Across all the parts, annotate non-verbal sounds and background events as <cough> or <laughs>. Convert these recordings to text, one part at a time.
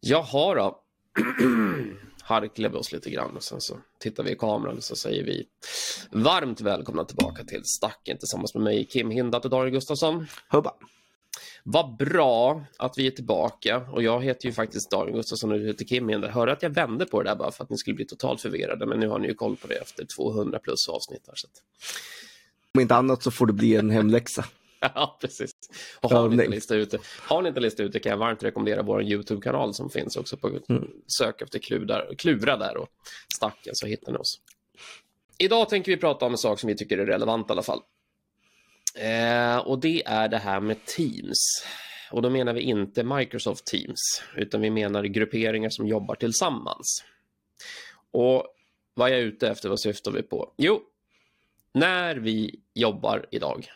Jaha då. <clears throat> Harklar vi oss lite grann och sen så tittar vi i kameran och så säger vi varmt välkomna tillbaka till Stacken tillsammans med mig Kim Hindat och Daniel Gustafsson. Hubba. Vad bra att vi är tillbaka och jag heter ju faktiskt Daniel Gustafsson och du heter Kim Hindat. Hörde att jag vände på det där bara för att ni skulle bli totalt förvirrade men nu har ni ju koll på det efter 200 plus avsnitt här. Så att... Om inte annat så får det bli en hemläxa. <laughs> Ja, precis. Och har, ni inte listat ut det, har ni inte listat ut det kan jag varmt rekommendera vår YouTube-kanal som finns också på mm. sök efter kludar, klura där och stacken så hittar ni oss. Idag tänker vi prata om en sak som vi tycker är relevant i alla fall. Eh, och det är det här med Teams. Och då menar vi inte Microsoft Teams, utan vi menar grupperingar som jobbar tillsammans. Och vad är jag ute efter, vad syftar vi på? Jo, när vi jobbar idag,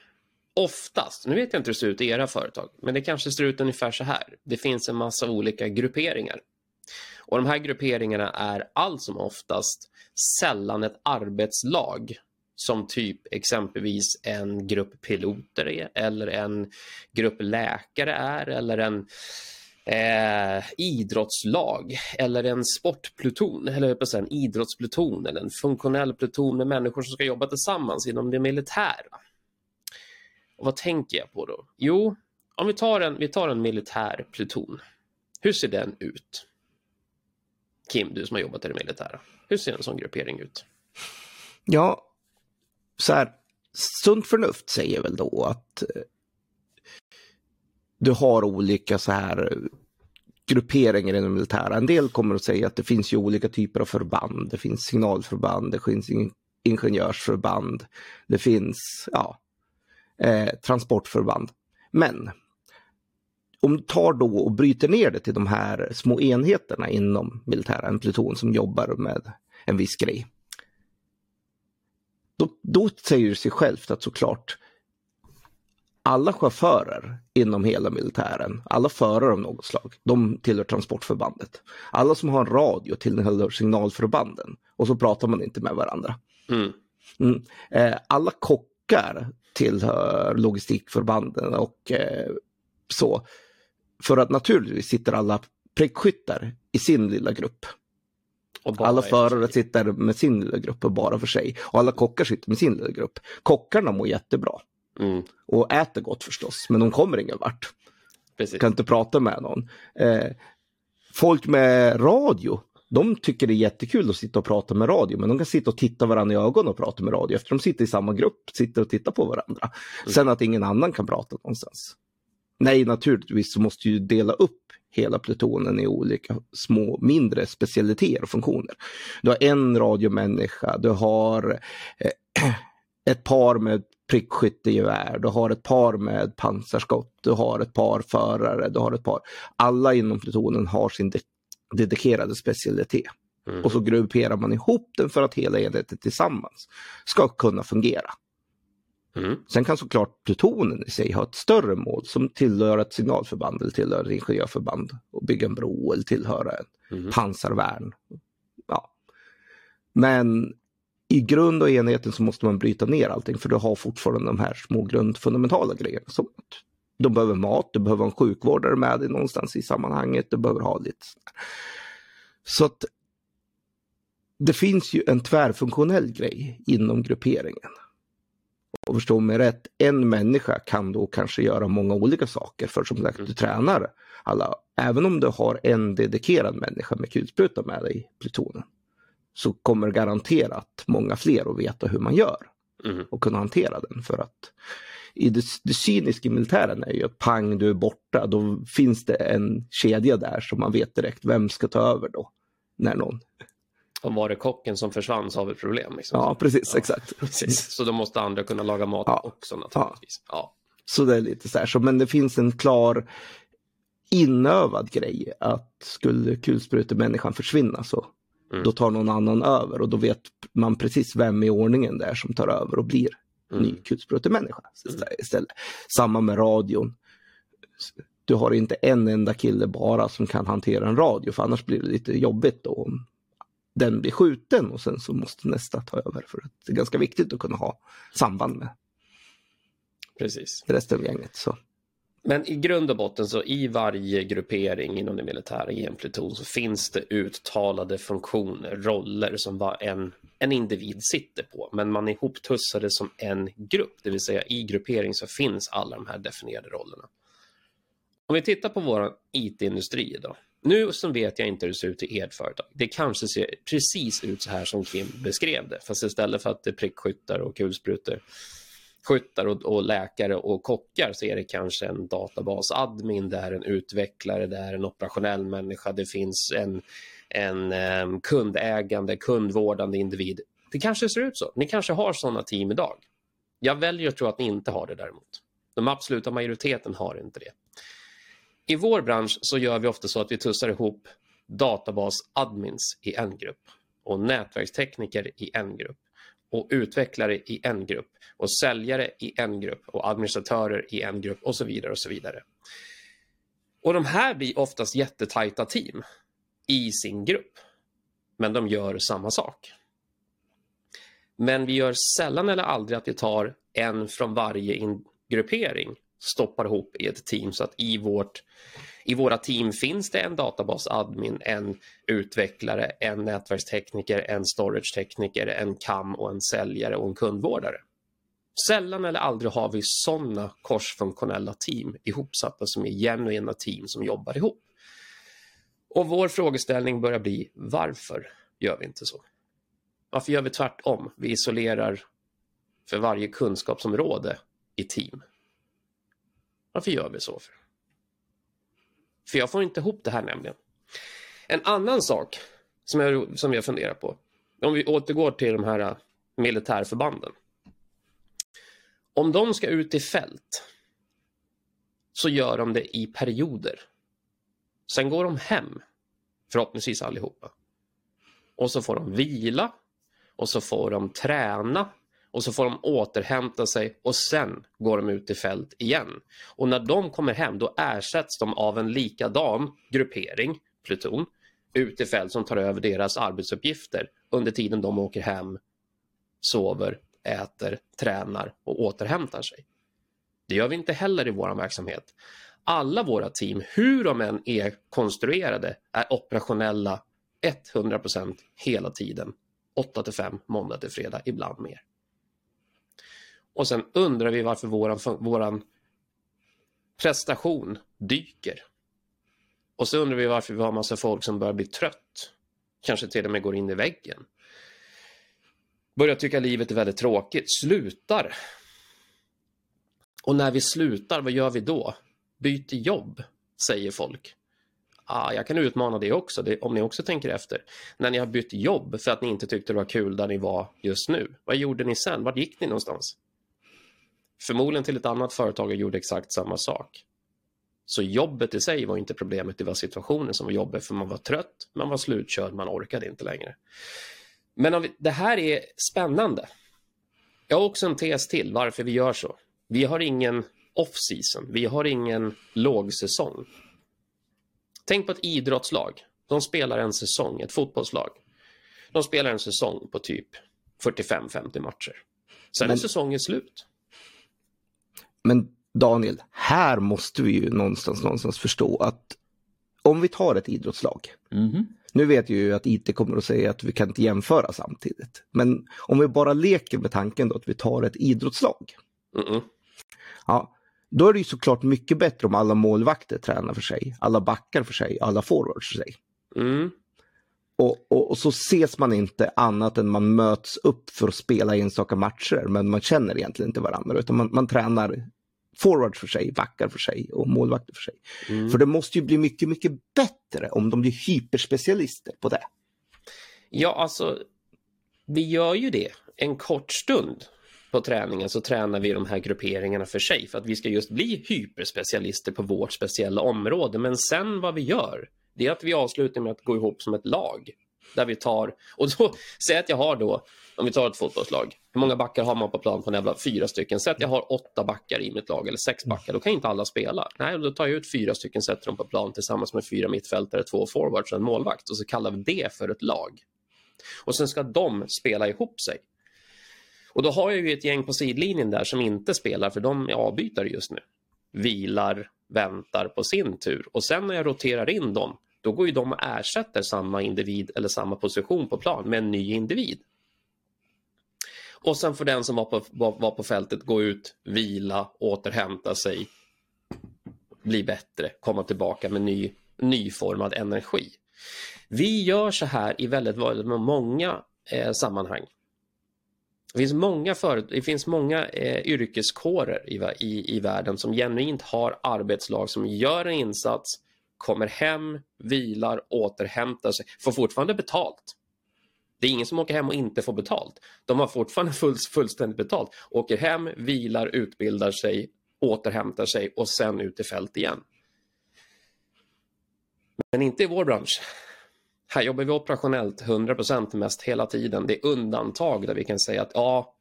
oftast, nu vet jag inte hur det ser ut i era företag, men det kanske ser ut ungefär så här. Det finns en massa olika grupperingar. Och de här grupperingarna är allt som oftast sällan ett arbetslag som typ exempelvis en grupp piloter är eller en grupp läkare är eller en eh, idrottslag eller en sportpluton eller en idrottspluton eller en funktionell pluton med människor som ska jobba tillsammans inom det militära. Och vad tänker jag på då? Jo, om vi tar en, vi tar en militär pluton. Hur ser den ut? Kim, du som har jobbat i det militära. Hur ser en sån gruppering ut? Ja, så här, sunt förnuft säger väl då att eh, du har olika så här grupperingar inom militära. En del kommer att säga att det finns ju olika typer av förband. Det finns signalförband, det finns ingenjörsförband, det finns ja, eh, transportförband. Men om du tar då och bryter ner det till de här små enheterna inom militära, en pluton som jobbar med en viss grej. Då, då säger det sig självt att såklart alla chaufförer inom hela militären, alla förare av något slag, de tillhör transportförbandet. Alla som har en radio tillhör signalförbanden och så pratar man inte med varandra. Mm. Mm. Eh, alla kockar tillhör logistikförbanden och eh, så. För att naturligtvis sitter alla prickskyttar i sin lilla grupp. alla förare sitter med sin lilla grupp och bara för sig. Och alla kockar sitter med sin lilla grupp. Kockarna mår jättebra. Mm. Och äter gott förstås, men de kommer ingen vart. Precis. Kan inte prata med någon. Eh, folk med radio, de tycker det är jättekul att sitta och prata med radio, men de kan sitta och titta varandra i ögonen och prata med radio efter de sitter i samma grupp, sitter och tittar på varandra. Mm. Sen att ingen annan kan prata någonstans. Nej, naturligtvis så måste ju dela upp hela plutonen i olika små, mindre specialiteter och funktioner. Du har en radiomänniska, du har eh, <clears throat> ett par med prickskyttegevär, du har ett par med pansarskott, du har ett par förare, du har ett par. Alla inom plutonen har sin dedikerade specialitet. Mm. Och så grupperar man ihop den för att hela enheten tillsammans ska kunna fungera. Mm. Sen kan såklart plutonen i sig ha ett större mål som tillhör ett signalförband eller tillhör ett ingenjörförband och bygga en bro eller tillhöra en mm. pansarvärn. Ja. Men i grund och enheten så måste man bryta ner allting för du har fortfarande de här små grundfundamentala grejerna. Som de behöver mat, du behöver en sjukvårdare med dig någonstans i sammanhanget, du behöver ha lite Så att det finns ju en tvärfunktionell grej inom grupperingen. Och förstå mig rätt, en människa kan då kanske göra många olika saker för som sagt, du mm. tränar alla. Även om du har en dedikerad människa med kulspruta med dig i plutonen så kommer garanterat många fler att veta hur man gör mm. och kunna hantera den. För att i det, det cyniska i militären är ju att pang, du är borta, då finns det en kedja där som man vet direkt vem ska ta över då. När någon om var det kocken som försvann så har vi problem. Liksom. Ja, precis, ja, exakt. <laughs> Precis. Så då måste andra kunna laga mat ja. också naturligtvis. Ja. ja. Så det är lite så här, så, men det finns en klar inövad grej att skulle kulsprutemänniskan försvinna så mm. då tar någon annan över och då vet man precis vem i ordningen det är som tar över och blir mm. ny kulsprutemänniska istället. Mm. Samma med radion. Du har inte en enda kille bara som kan hantera en radio för annars blir det lite jobbigt då om den blir skjuten och sen så måste nästa ta över. För att det är ganska viktigt att kunna ha samband med Precis. resten av gänget. Så. Men i grund och botten så i varje gruppering inom det militära i en pluton så finns det uttalade funktioner, roller som en, en individ sitter på. Men man är ihoptussade som en grupp, det vill säga i gruppering så finns alla de här definierade rollerna. Om vi tittar på vår IT-industri idag. Nu så vet jag inte hur det ser ut i ert företag. Det kanske ser precis ut så här som Kim beskrev det. Fast istället för att det är prickskyttar och kulsprutor skyttar och, och, läkare och kockar så är det kanske en databasadmin, det är en utvecklare, det är en operationell människa, det finns en, en um, kundägande, kundvårdande individ. Det kanske ser ut så. Ni kanske har sådana team idag. Jag väljer att tro att ni inte har det däremot. De absoluta majoriteten har inte det. I vår bransch så gör vi ofta så att vi tussar ihop databasadmins i en grupp och nätverkstekniker i en grupp och utvecklare i en grupp och säljare i en grupp och administratörer i en grupp och så vidare och så vidare. Och de här blir oftast jättetajta team i sin grupp. Men de gör samma sak. Men vi gör sällan eller aldrig att vi tar en från varje gruppering, stoppar ihop i ett team så att i vårt i våra team finns det en databasadmin, en utvecklare, en nätverkstekniker, en storagetekniker, en cam, och en säljare och en kundvårdare. Sällan eller aldrig har vi sådana korsfunktionella team ihopsatta som är genuina team som jobbar ihop. Och vår frågeställning börjar bli varför gör vi inte så? Varför gör vi tvärtom? Vi isolerar för varje kunskapsområde i team. Varför gör vi så? För? För jag får inte ihop det här nämligen. En annan sak som jag, som jag funderar på, om vi återgår till de här äh, militärförbanden. Om de ska ut i fält så gör de det i perioder. Sen går de hem, förhoppningsvis allihopa. Och så får de vila och så får de träna och så får de återhämta sig och sen går de ut i fält igen. Och när de kommer hem då ersätts de av en likadan gruppering, pluton, ut i fält som tar över deras arbetsuppgifter under tiden de åker hem, sover, äter, tränar och återhämtar sig. Det gör vi inte heller i vår verksamhet. Alla våra team, hur de än är konstruerade, är operationella 100% hela tiden. 8 till 5, måndag till fredag, ibland mer. Och sen undrar vi varför våran, våran prestation dyker. Och så undrar vi varför vi har massa folk som börjar bli trött. Kanske till och med går in i väggen. Börjar tycka livet är väldigt tråkigt. Slutar. Och när vi slutar, vad gör vi då? Byter jobb, säger folk. Ah, jag kan utmana det också, det, om ni också tänker efter. När ni har bytt jobb för att ni inte tyckte det var kul där ni var just nu. Vad gjorde ni sen? Vart gick ni någonstans? Förmodligen till ett annat företag och gjorde exakt samma sak. Så jobbet i sig var inte problemet, det var situationen som var jobbig för man var trött, man var slutkörd, man orkade inte längre. Men vi, det här är spännande. Jag har också en tes till varför vi gör så. Vi har ingen off-season, vi har ingen lågsäsong. Tänk på ett idrottslag. De spelar en säsong, ett fotbollslag. De spelar en säsong på typ 45-50 matcher. Sen Men... är säsongen slut. Men Daniel, här måste vi ju någonstans, någonstans förstå att om vi tar ett idrottslag. Mm. Nu vet jag ju att IT kommer att säga att vi kan inte jämföra samtidigt. Men om vi bara leker med tanken då att vi tar ett idrottslag. Mm. Ja, då är det ju såklart mycket bättre om alla målvakter tränar för sig, alla backar för sig, alla forwards för sig. Mm. Och, och, och, så ses man inte annat än man möts upp för att spela enstaka matcher, men man känner egentligen inte varandra, utan man, man tränar forwards för sig, backar för sig och målvakter för sig. Mm. För det måste ju bli mycket, mycket bättre om de blir hyperspecialister på det. Ja, alltså, vi gör ju det en kort stund på träningen så tränar vi de här grupperingarna för sig för att vi ska just bli hyperspecialister på vårt speciella område. Men sen vad vi gör, det är att vi avslutar med att gå ihop som ett lag. Där vi tar, och då, <laughs> säg att jag har då, om vi tar ett fotbollslag, hur många backar har man på plan på en jävla fyra stycken? Säg att jag har åtta backar i mitt lag, eller sex backar, då kan inte alla spela. Nej, då tar jag ut fyra stycken, sätter dem på plan tillsammans med fyra mittfältare, två forwards och en målvakt och så kallar vi det för ett lag. Och sen ska de spela ihop sig. Och då har jag ju ett gäng på sidlinjen där som inte spelar, för de är avbytare just nu. Vilar, väntar på sin tur. Och sen när jag roterar in dem, då går ju de och ersätter samma individ eller samma position på plan med en ny individ. Och sen får den som var på, var, var på fältet gå ut, vila, återhämta sig, bli bättre, komma tillbaka med ny, nyformad energi. Vi gör så här i väldigt, väldigt många eh, sammanhang. Det finns många, för, det finns många eh, yrkeskårer i, i, i världen som genuint har arbetslag som gör en insats, kommer hem, vilar, återhämtar sig, får fortfarande betalt. Det är ingen som åker hem och inte får betalt. De har fortfarande full, fullständigt betalt, åker hem, vilar, utbildar sig, återhämtar sig och sen ut i fält igen. Men inte i vår bransch. Här jobbar vi operationellt 100% mest hela tiden. Det är undantag där vi kan säga att ja,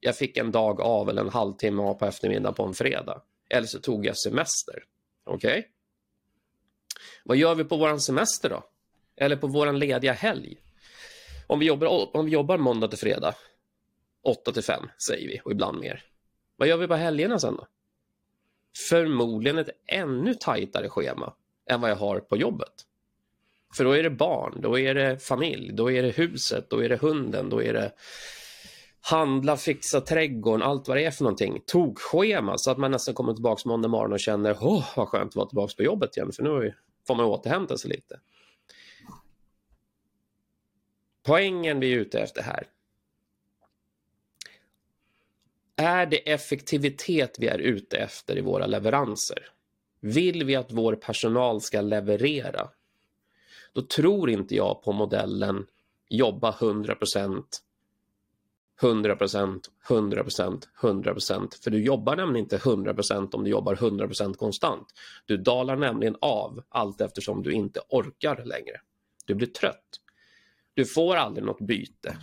jag fick en dag av eller en halvtimme av på eftermiddagen på en fredag. Eller så tog jag semester. Okej? Okay? Vad gör vi på vår semester då? Eller på vår lediga helg? Om vi jobbar, om vi jobbar måndag till fredag, 8 till 5 säger vi och ibland mer. Vad gör vi på helgerna sen då? Förmodligen ett ännu tajtare schema än vad jag har på jobbet. För då är det barn, då är det familj, då är det huset, då är det hunden, då är det handla, fixa trädgården, allt vad det är för någonting. Tokschema så att man nästan kommer tillbaka måndag morgon och känner åh vad skönt att vara tillbaka på jobbet igen för nu har vi får man återhämta sig lite. Poängen vi är ute efter här. Är det effektivitet vi är ute efter i våra leveranser? Vill vi att vår personal ska leverera? Då tror inte jag på modellen jobba 100 100% 100% 100% För du jobbar nämligen inte 100% om du jobbar 100% konstant. Du dalar nämligen av allt eftersom du inte orkar längre. Du blir trött. Du får aldrig något byte.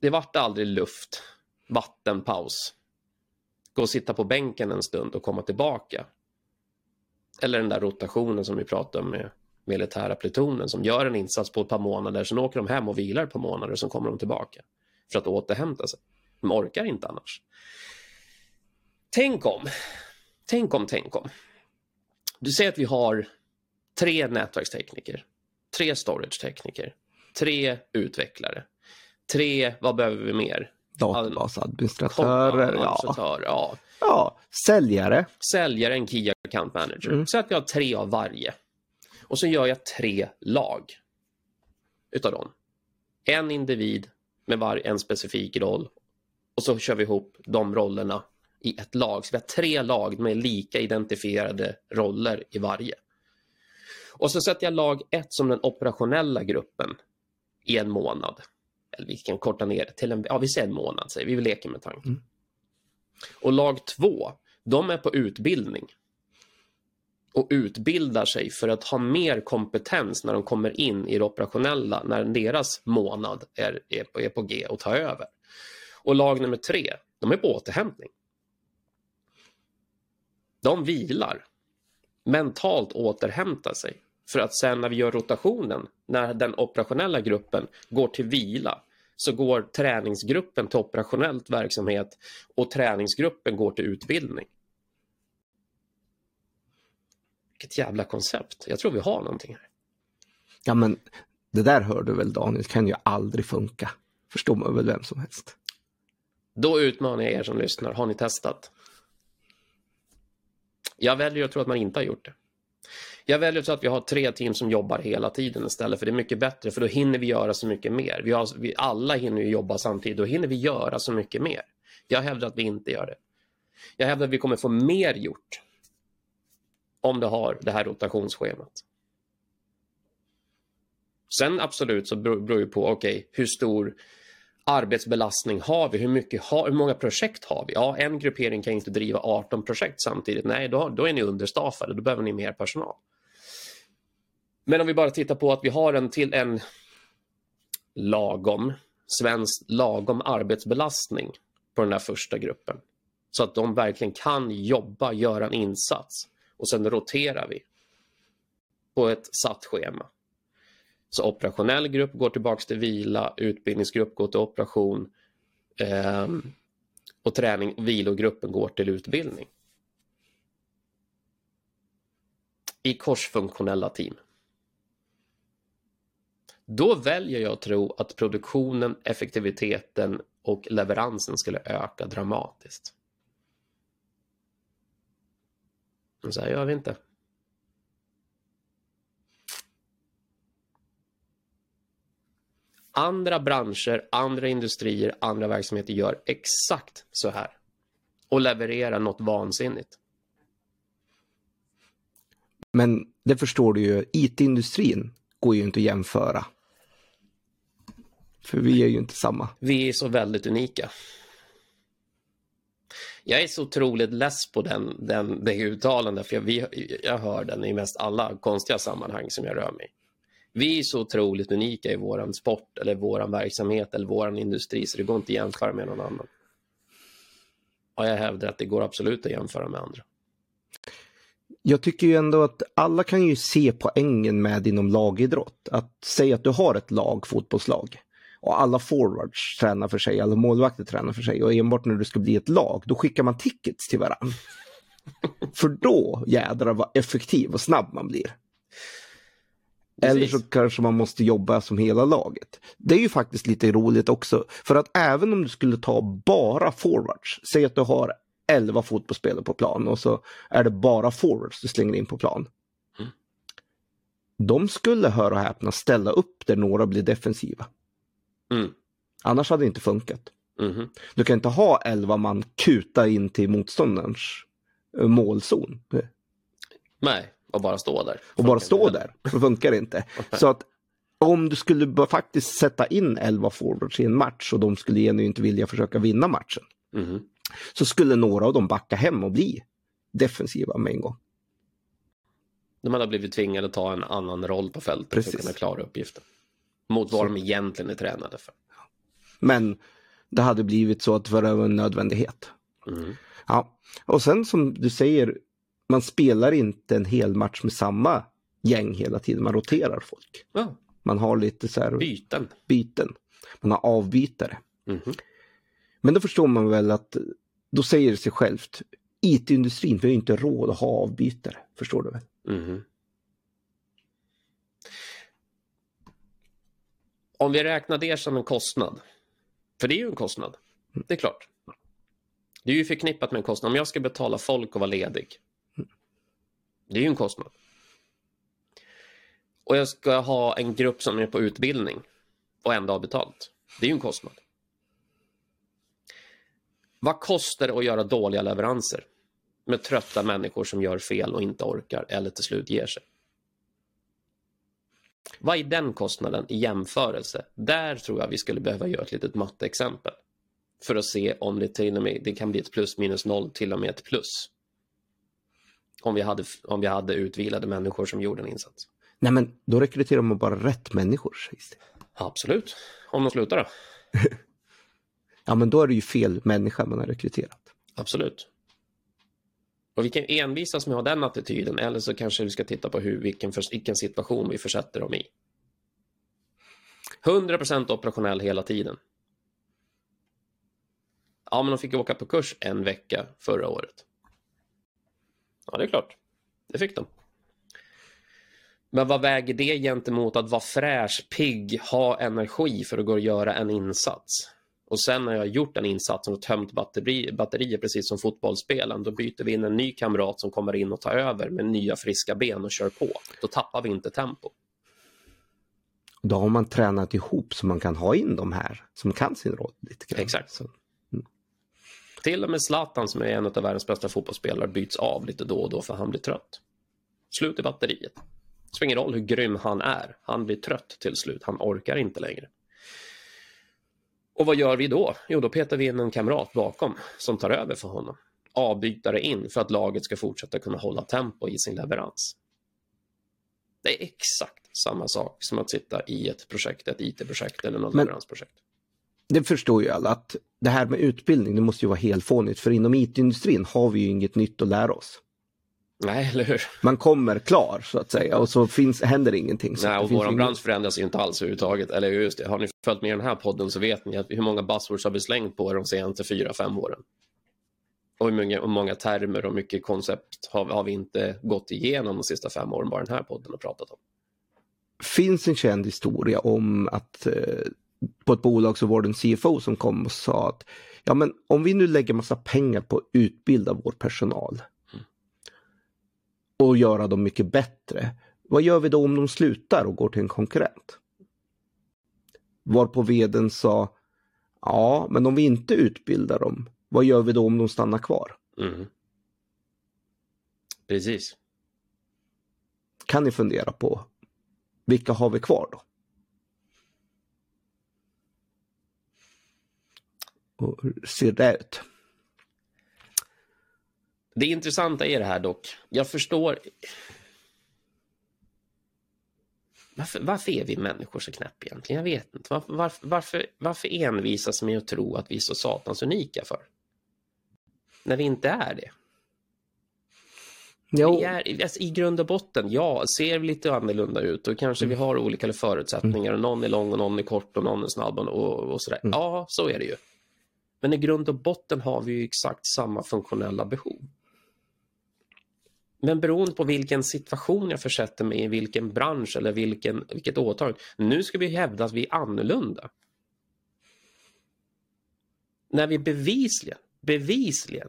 Det vart aldrig luft, vattenpaus. Gå och sitta på bänken en stund och komma tillbaka. Eller den där rotationen som vi pratade om med militära plutonen som gör en insats på ett par månader, sen åker de hem och vilar ett par månader sen kommer de tillbaka för att återhämta sig. De orkar inte annars. Tänk om, tänk om, tänk om. Du säger att vi har tre nätverkstekniker, tre storage-tekniker, tre utvecklare, tre, vad behöver vi mer? Databasadministratörer, ja. ja. Ja, säljare. Säljare, en Key Account Manager. Mm. Så att vi har tre av varje. Och så gör jag tre lag utav dem. En individ med var en specifik roll. Och så kör vi ihop de rollerna i ett lag. Så vi har tre lag med lika identifierade roller i varje. Och så sätter jag lag ett som den operationella gruppen i en månad. Eller vi kan korta ner det till en, ja vi säger en månad, säger vi, vi leker med tanken. Mm. Och lag två, de är på utbildning och utbildar sig för att ha mer kompetens när de kommer in i det operationella, när deras månad är, är, på, är på G och ta över. Och lag nummer tre, de är på återhämtning. De vilar, mentalt återhämtar sig för att sen när vi gör rotationen, när den operationella gruppen går till vila, så går träningsgruppen till operationellt verksamhet och träningsgruppen går till utbildning. Vilket jävla koncept. Jag tror vi har någonting här. Ja, men det där hör du väl Daniel, kan ju aldrig funka. Förstår man väl vem som helst. Då utmanar jag er som lyssnar. Har ni testat? Jag väljer att tro att man inte har gjort det. Jag väljer tro att vi har tre team som jobbar hela tiden istället för det är mycket bättre för då hinner vi göra så mycket mer. Vi, har, vi alla hinner ju jobba samtidigt, då hinner vi göra så mycket mer. Jag hävdar att vi inte gör det. Jag hävdar att vi kommer få mer gjort om du har det här rotationsschemat. Sen absolut så beror det på, okej, okay, hur stor arbetsbelastning har vi? Hur, mycket har, hur många projekt har vi? Ja, en gruppering kan inte driva 18 projekt samtidigt. Nej, då, då är ni understaffade, då behöver ni mer personal. Men om vi bara tittar på att vi har en till en lagom, svensk lagom arbetsbelastning på den här första gruppen. Så att de verkligen kan jobba, göra en insats och sen roterar vi på ett satt schema. Så operationell grupp går tillbaka till vila, utbildningsgrupp går till operation eh, och träning, vilogruppen går till utbildning. i korsfunktionella team. Då väljer jag att tro att produktionen, effektiviteten och leveransen skulle öka dramatiskt. Men så här gör vi inte. Andra branscher, andra industrier, andra verksamheter gör exakt så här och levererar något vansinnigt. Men det förstår du ju, IT-industrin går ju inte att jämföra. För vi är ju inte samma. Vi är så väldigt unika. Jag är så otroligt less på den, den, det uttalandet, för jag, vi, jag hör den i mest alla konstiga sammanhang som jag rör mig Vi är så otroligt unika i vår sport, eller vår verksamhet eller vår industri, så det går inte att jämföra med någon annan. Och jag hävdar att det går absolut att jämföra med andra. Jag tycker ju ändå att alla kan ju se poängen med inom lagidrott. Att säga att du har ett lag, fotbollslag och alla forwards tränar för sig, alla målvakter tränar för sig och enbart när det ska bli ett lag, då skickar man tickets till varandra. <laughs> för då jädrar vad effektiv och snabb man blir. Precis. Eller så kanske man måste jobba som hela laget. Det är ju faktiskt lite roligt också. För att även om du skulle ta bara forwards, säg att du har 11 fotbollsspelare på plan och så är det bara forwards du slänger in på plan. Mm. De skulle, höra och häpna, ställa upp där några blir defensiva. Mm. Annars hade det inte funkat. Mm. Du kan inte ha 11 man kuta in till motståndarens eh, målzon. Nej, och bara stå där. Och bara stå där, så funkar det inte. <laughs> Så att om du skulle faktiskt sätta in 11 forwards i en match och de skulle genuint vilja försöka vinna matchen. Mm. Så skulle några av dem backa hem och bli defensiva med en gång. De hade blivit tvingade att ta en annan roll på fältet Precis. för att kunna klara uppgiften. Mot vad så. de egentligen är tränade för. Men det hade blivit så att det var en nödvändighet. Mm. Ja, och sen som du säger, man spelar inte en hel match med samma gäng hela tiden, man roterar folk. Ja. Man har lite så här byten. byten. Man har avbytare. Mm. Men då förstår man väl att då säger det sig självt. IT-industrin har inte råd att ha avbytare, förstår du väl? Mm. Om vi räknar det som en kostnad, för det är ju en kostnad, det är klart. Det är ju förknippat med en kostnad. Om jag ska betala folk och vara ledig, det är ju en kostnad. Och jag ska ha en grupp som är på utbildning och ändå ha betalt. Det är ju en kostnad. Vad kostar det att göra dåliga leveranser med trötta människor som gör fel och inte orkar eller till slut ger sig? Vad är den kostnaden i jämförelse? Där tror jag vi skulle behöva göra ett litet matteexempel för att se om det till och med det kan bli ett plus minus noll till och med ett plus. Om vi hade, om vi hade utvilade människor som gjorde en insats. Nej men då rekryterar man bara rätt människor sägs det. Absolut. Om de slutar då? <laughs> ja men då är det ju fel människa man har rekryterat. Absolut. Och vi kan envisas med att ha den attityden eller så kanske vi ska titta på hur, vilken, vilken situation vi försätter dem i. 100% operationell hela tiden. Ja, men de fick åka på kurs en vecka förra året. Ja, det är klart. Det fick de. Men vad väger det gentemot att vara fräsch, pigg, ha energi för att gå och göra en insats? Och sen när jag har gjort den insatsen och tömt batteri, batterier precis som fotbollsspelen, då byter vi in en ny kamrat som kommer in och tar över med nya friska ben och kör på. Då tappar vi inte tempo. Då har man tränat ihop så man kan ha in de här som kan sin roll. lite grann. Exakt. Så. Mm. Till och med Zlatan som är en av världens bästa fotbollsspelare byts av lite då och då för han blir trött. Slut i batteriet. Det spelar ingen roll hur grym han är. Han blir trött till slut. Han orkar inte längre. Och vad gör vi då? Jo, då petar vi in en kamrat bakom som tar över för honom. Avbytare in för att laget ska fortsätta kunna hålla tempo i sin leverans. Det är exakt samma sak som att sitta i ett projekt, ett IT-projekt eller något Men, leveransprojekt. Det förstår ju alla att det här med utbildning, det måste ju vara helt fånigt för inom IT-industrin har vi ju inget nytt att lära oss. Nej, eller hur? Man kommer klar så att säga och så finns, händer ingenting. Nej, och vår bransch förändras ju inte alls överhuvudtaget. Eller just det, har ni följt med i den här podden så vet ni att hur många buzzwords har vi slängt på de senaste fyra, fem åren. Och hur många, hur många termer och mycket koncept har, har vi inte gått igenom de sista fem åren bara den här podden har pratat om? finns en känd historia om att eh, på ett bolag så var det en CFO som kom och sa att ja men om vi nu lägger massa pengar på att utbilda vår personal och göra dem mycket bättre. Vad gör vi då om de slutar och går till en konkurrent? Varpå veden sa Ja, men om vi inte utbildar dem, vad gör vi då om de stannar kvar? Mm. Precis. Kan ni fundera på vilka har vi kvar då? Och hur ser det ut? Det intressanta är det här dock. Jag förstår. Varför, varför är vi människor så knäpp egentligen? Jag vet inte. Varför, varför, varför, varför envisas med att tro att vi är så satans unika för? När vi inte är det. Jo. Vi är, alltså, I grund och botten, ja, ser vi lite annorlunda ut och kanske mm. vi har olika förutsättningar. Mm. Någon är lång och någon är kort och någon är snabb och, och sådär. Mm. Ja, så är det ju. Men i grund och botten har vi ju exakt samma funktionella behov. Men beroende på vilken situation jag försätter mig i, vilken bransch eller vilken, vilket åtagande. Nu ska vi hävda att vi är annorlunda. När vi bevisligen, bevisligen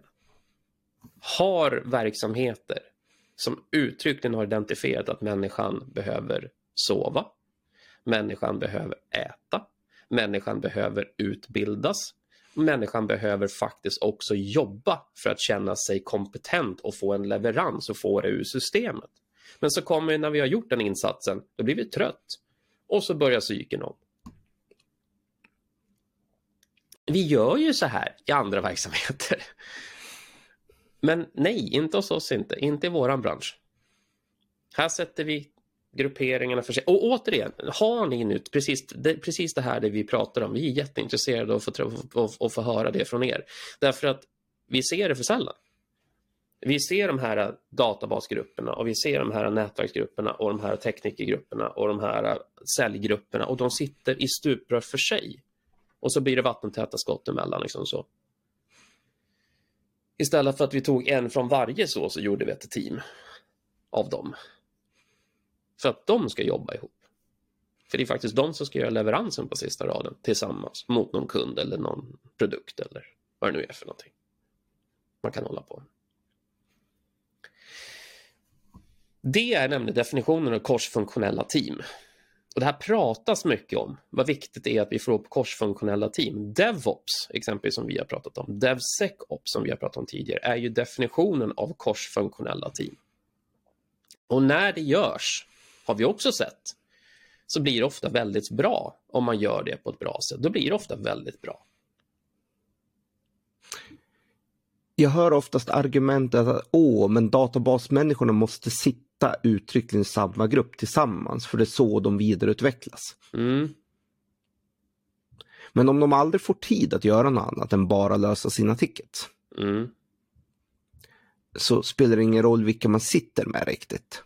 har verksamheter som uttryckligen har identifierat att människan behöver sova, människan behöver äta, människan behöver utbildas, människan behöver faktiskt också jobba för att känna sig kompetent och få en leverans och få det ur systemet. Men så kommer när vi har gjort den insatsen, då blir vi trött och så börjar cykeln om. Vi gör ju så här i andra <laughs> verksamheter. Men nej, inte hos oss inte. Inte i våran bransch. Här sätter vi grupperingarna för sig. Och återigen, har ni nu precis det, precis det här det vi pratar om, vi är jätteintresserade av att få, av, av få höra det från er. Därför att vi ser det för sällan. Vi ser de här databasgrupperna och vi ser de här nätverksgrupperna och de här teknikergrupperna och de här säljgrupperna och de sitter i stuprör för sig. Och så blir det vattentäta skott emellan. Liksom så. Istället för att vi tog en från varje så, så gjorde vi ett team av dem. För att de ska jobba ihop. För det är faktiskt de som ska göra leveransen på sista raden tillsammans mot någon kund eller någon produkt eller vad det nu är för någonting. Man kan hålla på. Det är nämligen definitionen av korsfunktionella team. Och det här pratas mycket om, vad viktigt det är att vi får upp korsfunktionella team. DevOps, exempelvis som vi har pratat om, DevSecOps som vi har pratat om tidigare, är ju definitionen av korsfunktionella team. Och när det görs, har vi också sett, så blir det ofta väldigt bra om man gör det på ett bra sätt. Då blir det ofta väldigt bra. Jag hör oftast argumentet att åh, men databasmänniskorna måste sitta uttryckligen i samma grupp tillsammans för det är så de vidareutvecklas. Mm. Men om de aldrig får tid att göra något annat än bara lösa sina tickets mm. så spelar det ingen roll vilka man sitter med riktigt.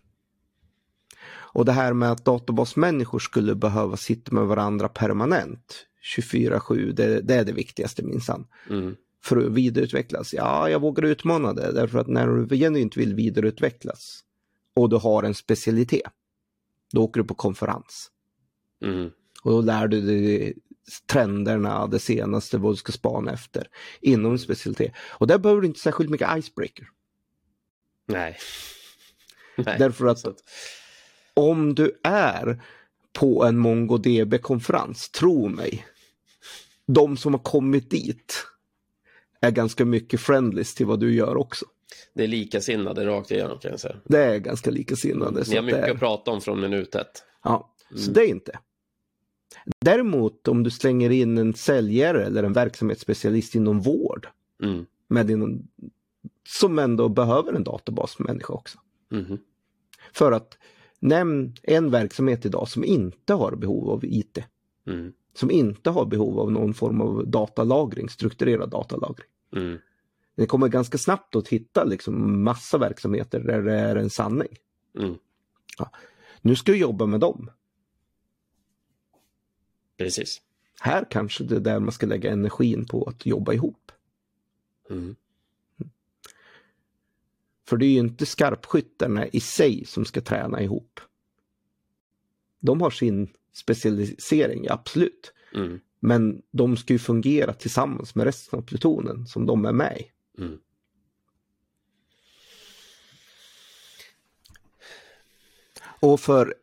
Och det här med att databasmänniskor skulle behöva sitta med varandra permanent 24-7, det, det, är det viktigaste minsann. Mm. För att vidareutvecklas. Ja, jag vågar utmana det därför att när du genuint vill vidareutvecklas och du har en specialitet. Då åker du på konferens. Mm. Och då lär du dig trenderna, det senaste, vad du ska spana efter inom en specialitet. Och där behöver du inte särskilt mycket icebreaker. Nej. <laughs> Nej. Därför att om du är på en MongoDB-konferens, tro mig, de som har kommit dit är ganska mycket friendlies till vad du gör också det är likasinnade rakt igenom kan jag säga. Det är ganska likasinnade. Ni har mycket att, att prata om från minut ett. Ja, mm. så det är inte. Däremot om du slänger in en säljare eller en verksamhetsspecialist inom vård mm. med din, som ändå behöver en databasmänniska också. Mm. För att nämn en verksamhet idag som inte har behov av IT. Mm. Som inte har behov av någon form av datalagring, strukturerad datalagring. Mm. Ni kommer ganska snabbt att hitta liksom massa verksamheter där det är en sanning. Mm. Ja. Nu ska jag jobba med dem. Precis. Här kanske det är där man ska lägga energin på att jobba ihop. Mm. För det är ju inte skarpskyttarna i sig som ska träna ihop. De har sin specialisering, absolut. Mm. Men de ska ju fungera tillsammans med resten av plutonen som de är med i. Mm. Och för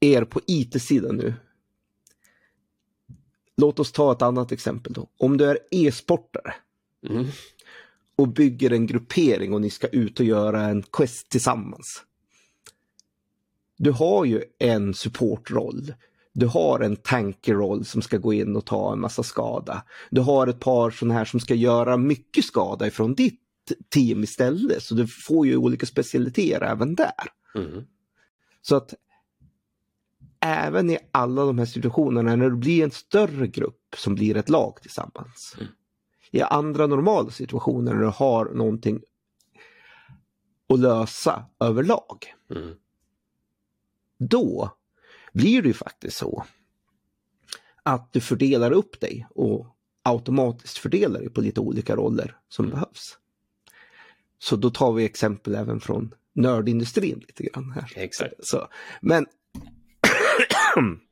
er på IT-sidan nu. Låt oss ta ett annat exempel då. Om du är e-sportare Mm. Och bygger en gruppering och ni ska ut och göra en quest tillsammans. Du har ju en supportroll. Du har en tankerroll som ska gå in och ta en massa skada. Du har ett par sådana här som ska göra mycket skada ifrån ditt team istället. Så du får ju olika specialiteter även där. Mm. Så att även i alla de här situationerna när det blir en större grupp som blir ett lag tillsammans. Mm. I andra normala situationer när du har någonting att lösa överlag. Mm. Då blir det ju faktiskt så att du fördelar upp dig och automatiskt fördelar dig på lite olika roller som Mm. behövs. Så då tar vi exempel även från nördindustrin lite grann här. Exakt. Så, men <clears throat> <coughs>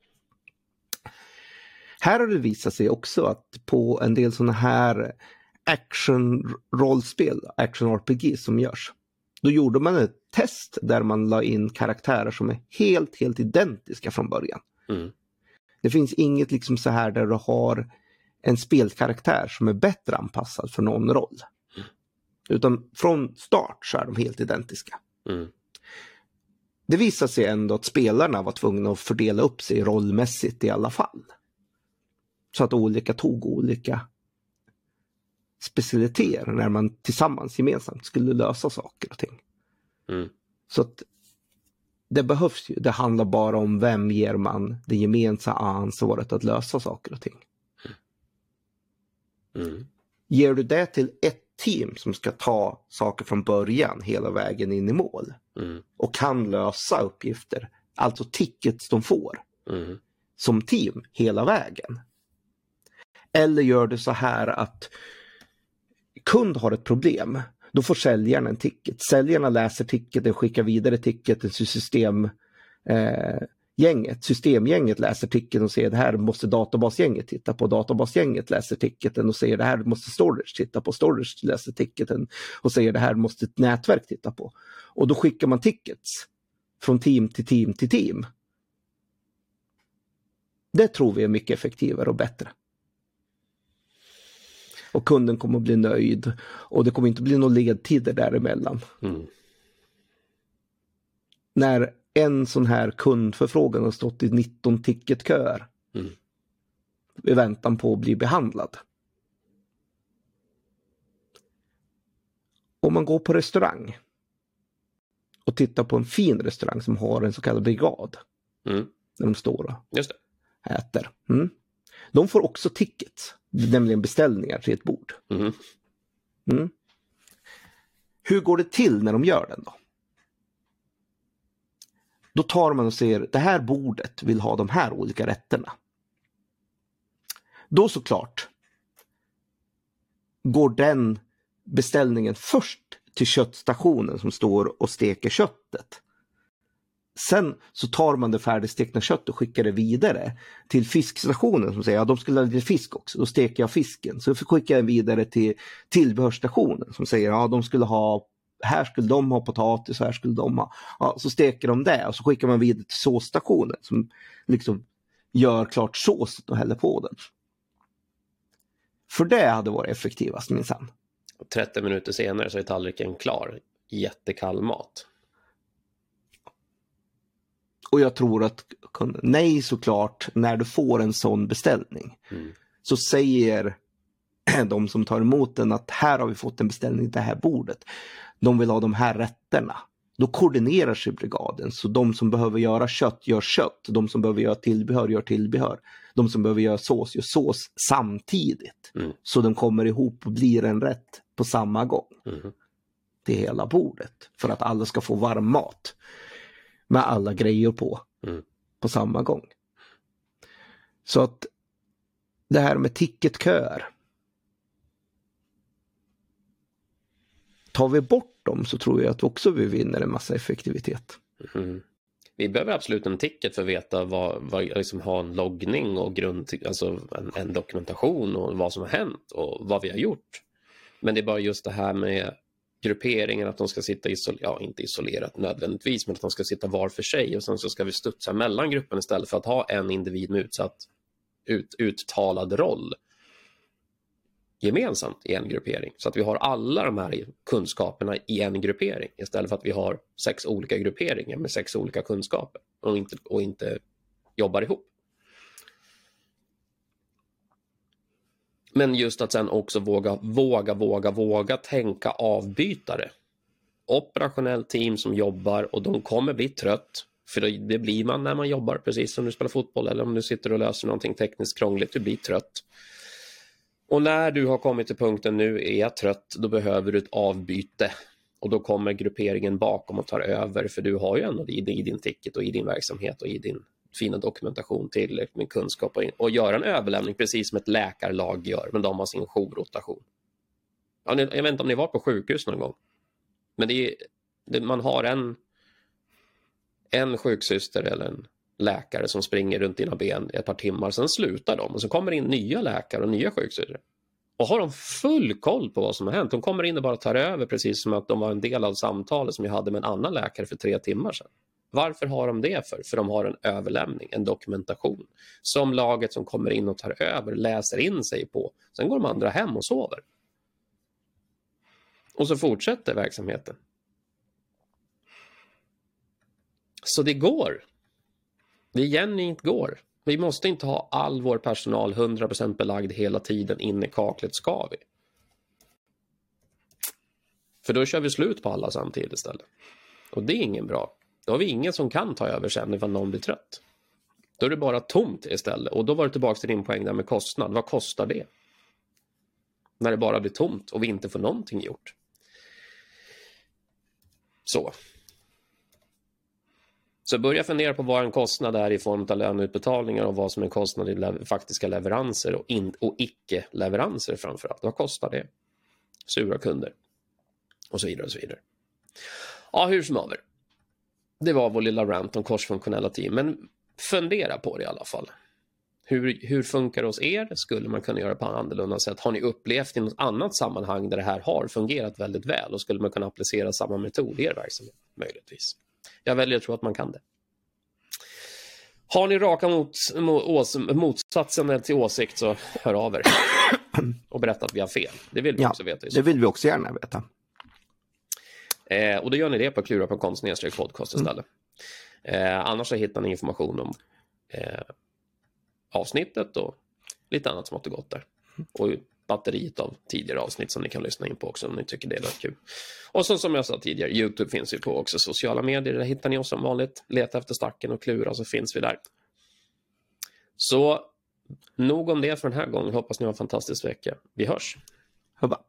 här har det visat sig också att på en del sådana här action-rollspel, action-RPG som görs, då gjorde man ett test där man la in karaktärer som är helt, helt identiska från början. Mm. Det finns inget liksom så här där du har en spelkaraktär som är bättre anpassad för någon roll. Utan från start så är de helt identiska. Mm. Det visade sig ändå att spelarna var tvungna att fördela upp sig rollmässigt i alla fall. Så att olika tog olika specialiteter när man tillsammans gemensamt skulle lösa saker och ting. Mm. Så att det behövs ju. Det handlar bara om vem ger man det gemensamma ansvaret att lösa saker och ting. Mm. Ger du det till ett team som ska ta saker från början hela vägen in i mål Mm. och kan lösa uppgifter, alltså tickets de får Mm. som team hela vägen. Eller gör du så här att kund har ett problem, då får säljaren en ticket. Säljarna läser ticketen, skickar vidare ticketen till system, eh, gänget. Systemgänget läser ticketen och säger det här måste databasgänget titta på. Databasgänget läser ticketen och säger det här måste storage titta på. Storage läser ticketen och säger det här måste ett nätverk titta på. Och då skickar man tickets från team till team till team. Det tror vi är mycket effektivare och bättre. Och kunden kommer att bli nöjd och det kommer inte bli några ledtider däremellan. Mm. När en sån här kundförfrågan har stått i 19 ticketköer Mm. i väntan på att bli behandlad. Om man går på restaurang och tittar på en fin restaurang som har en så kallad brigad Mm. när de står och äter. Mm. De får också tickets, nämligen beställningar till ett bord. Mm. Mm. Hur går det till när de gör den då? Då tar man och säger det här bordet vill ha de här olika rätterna. Då såklart går den beställningen först till köttstationen som står och steker köttet. Sen så tar man det färdigstekna köttet och skickar det vidare till fiskstationen som säger att ja, de skulle ha lite fisk också. Då steker jag fisken. Så skickar jag vidare till tillbehörsstationen som säger att ja, de skulle ha här skulle de ha potatis, här skulle de ha. Ja, så steker de det och så skickar man vidare till såsstationen som liksom gör klart såset och häller på den. För det hade varit effektivast minsann. 30 minuter senare så är tallriken klar. Jättekall mat. Och jag tror att nej såklart, när du får en sån beställning Mm. så säger <clears throat> de som tar emot den att här har vi fått en beställning till det här bordet. De vill ha de här rätterna. Då koordinerar sig brigaden så de som behöver göra kött gör kött. De som behöver göra tillbehör gör tillbehör. De som behöver göra sås gör sås samtidigt. Mm. Så de kommer ihop och blir en rätt på samma gång Mm. till hela bordet. För att alla ska få varm mat. Med alla grejer på. Mm. På samma gång. Så att det här med ticketköer. tar vi bort dem så tror jag att också vi vinner en massa effektivitet. Mm. Vi behöver absolut en ticket för att veta vad, vad liksom ha en loggning och grund, alltså en, en, dokumentation och vad som har hänt och vad vi har gjort. Men det är bara just det här med grupperingen, att de ska sitta isolerat, ja inte isolerat nödvändigtvis, men att de ska sitta var för sig och sen så ska vi studsa mellan gruppen istället för att ha en individ med utsatt ut, uttalad roll gemensamt i en gruppering. Så att vi har alla de här kunskaperna i en gruppering istället för att vi har sex olika grupperingar med sex olika kunskaper och inte, och inte jobbar ihop. Men just att sen också våga, våga, våga, våga tänka avbytare. Operationellt team som jobbar och de kommer bli trött. För det blir man när man jobbar, precis som du spelar fotboll eller om du sitter och löser någonting tekniskt krångligt. Du blir trött. Och när du har kommit till punkten nu är jag trött, då behöver du ett avbyte. Och då kommer grupperingen bakom och tar över, för du har ju ändå i, i din ticket och i din verksamhet och i din fina dokumentation till med kunskap och, och göra en överlämning precis som ett läkarlag gör, men de har sin jourrotation. Ja, jag vet inte om ni var på sjukhus någon gång, men det är, det, man har en, en sjuksyster eller en läkare som springer runt dina ben ett par timmar, sen slutar de och så kommer in nya läkare och nya sjuksystrar. Och har de full koll på vad som har hänt. De kommer in och bara tar över precis som att de var en del av samtalet som jag hade med en annan läkare för tre timmar sedan. Varför har de det för? För de har en överlämning, en dokumentation som laget som kommer in och tar över läser in sig på. Sen går de andra hem och sover. Och så fortsätter verksamheten. Så det går. Det genuint går. Vi måste inte ha all vår personal 100% belagd hela tiden in i kaklet ska vi. För då kör vi slut på alla samtidigt istället. Och det är ingen bra. Då har vi ingen som kan ta över sen ifall någon blir trött. Då är det bara tomt istället. Och då var det tillbaka till din poäng där med kostnad. Vad kostar det? När det bara blir tomt och vi inte får någonting gjort. Så. Så börja fundera på vad en kostnad är i form av löneutbetalningar och vad som är kostnad i le faktiska leveranser och, och icke-leveranser framför allt. Vad kostar det? Sura kunder. Och så vidare och så vidare. Ja, hur som haver. Det var vår lilla rant om korsfunktionella team, men fundera på det i alla fall. Hur, hur funkar det hos er? Skulle man kunna göra på annorlunda sätt? Har ni upplevt i något annat sammanhang där det här har fungerat väldigt väl och skulle man kunna applicera samma metod i er verksamhet? Möjligtvis. Jag väljer att tro att man kan det. Har ni raka mot, mot, motsatsen till åsikt så hör av er <coughs> och berätta att vi har fel. Det vill vi ja, också veta. Det vill vi också gärna veta. Eh, och då gör ni det på klura på konst podcast mm. istället. Mm. Eh, annars så hittar ni information om eh, avsnittet och lite annat som har gått där. Och batteriet av tidigare avsnitt som ni kan lyssna in på också om ni tycker det är kul. Och så som jag sa tidigare, Youtube finns ju på också, sociala medier, där hittar ni oss som vanligt. Leta efter stacken och klura så finns vi där. Så nog om det för den här gången. Hoppas ni har en fantastisk vecka. Vi hörs. Hubba.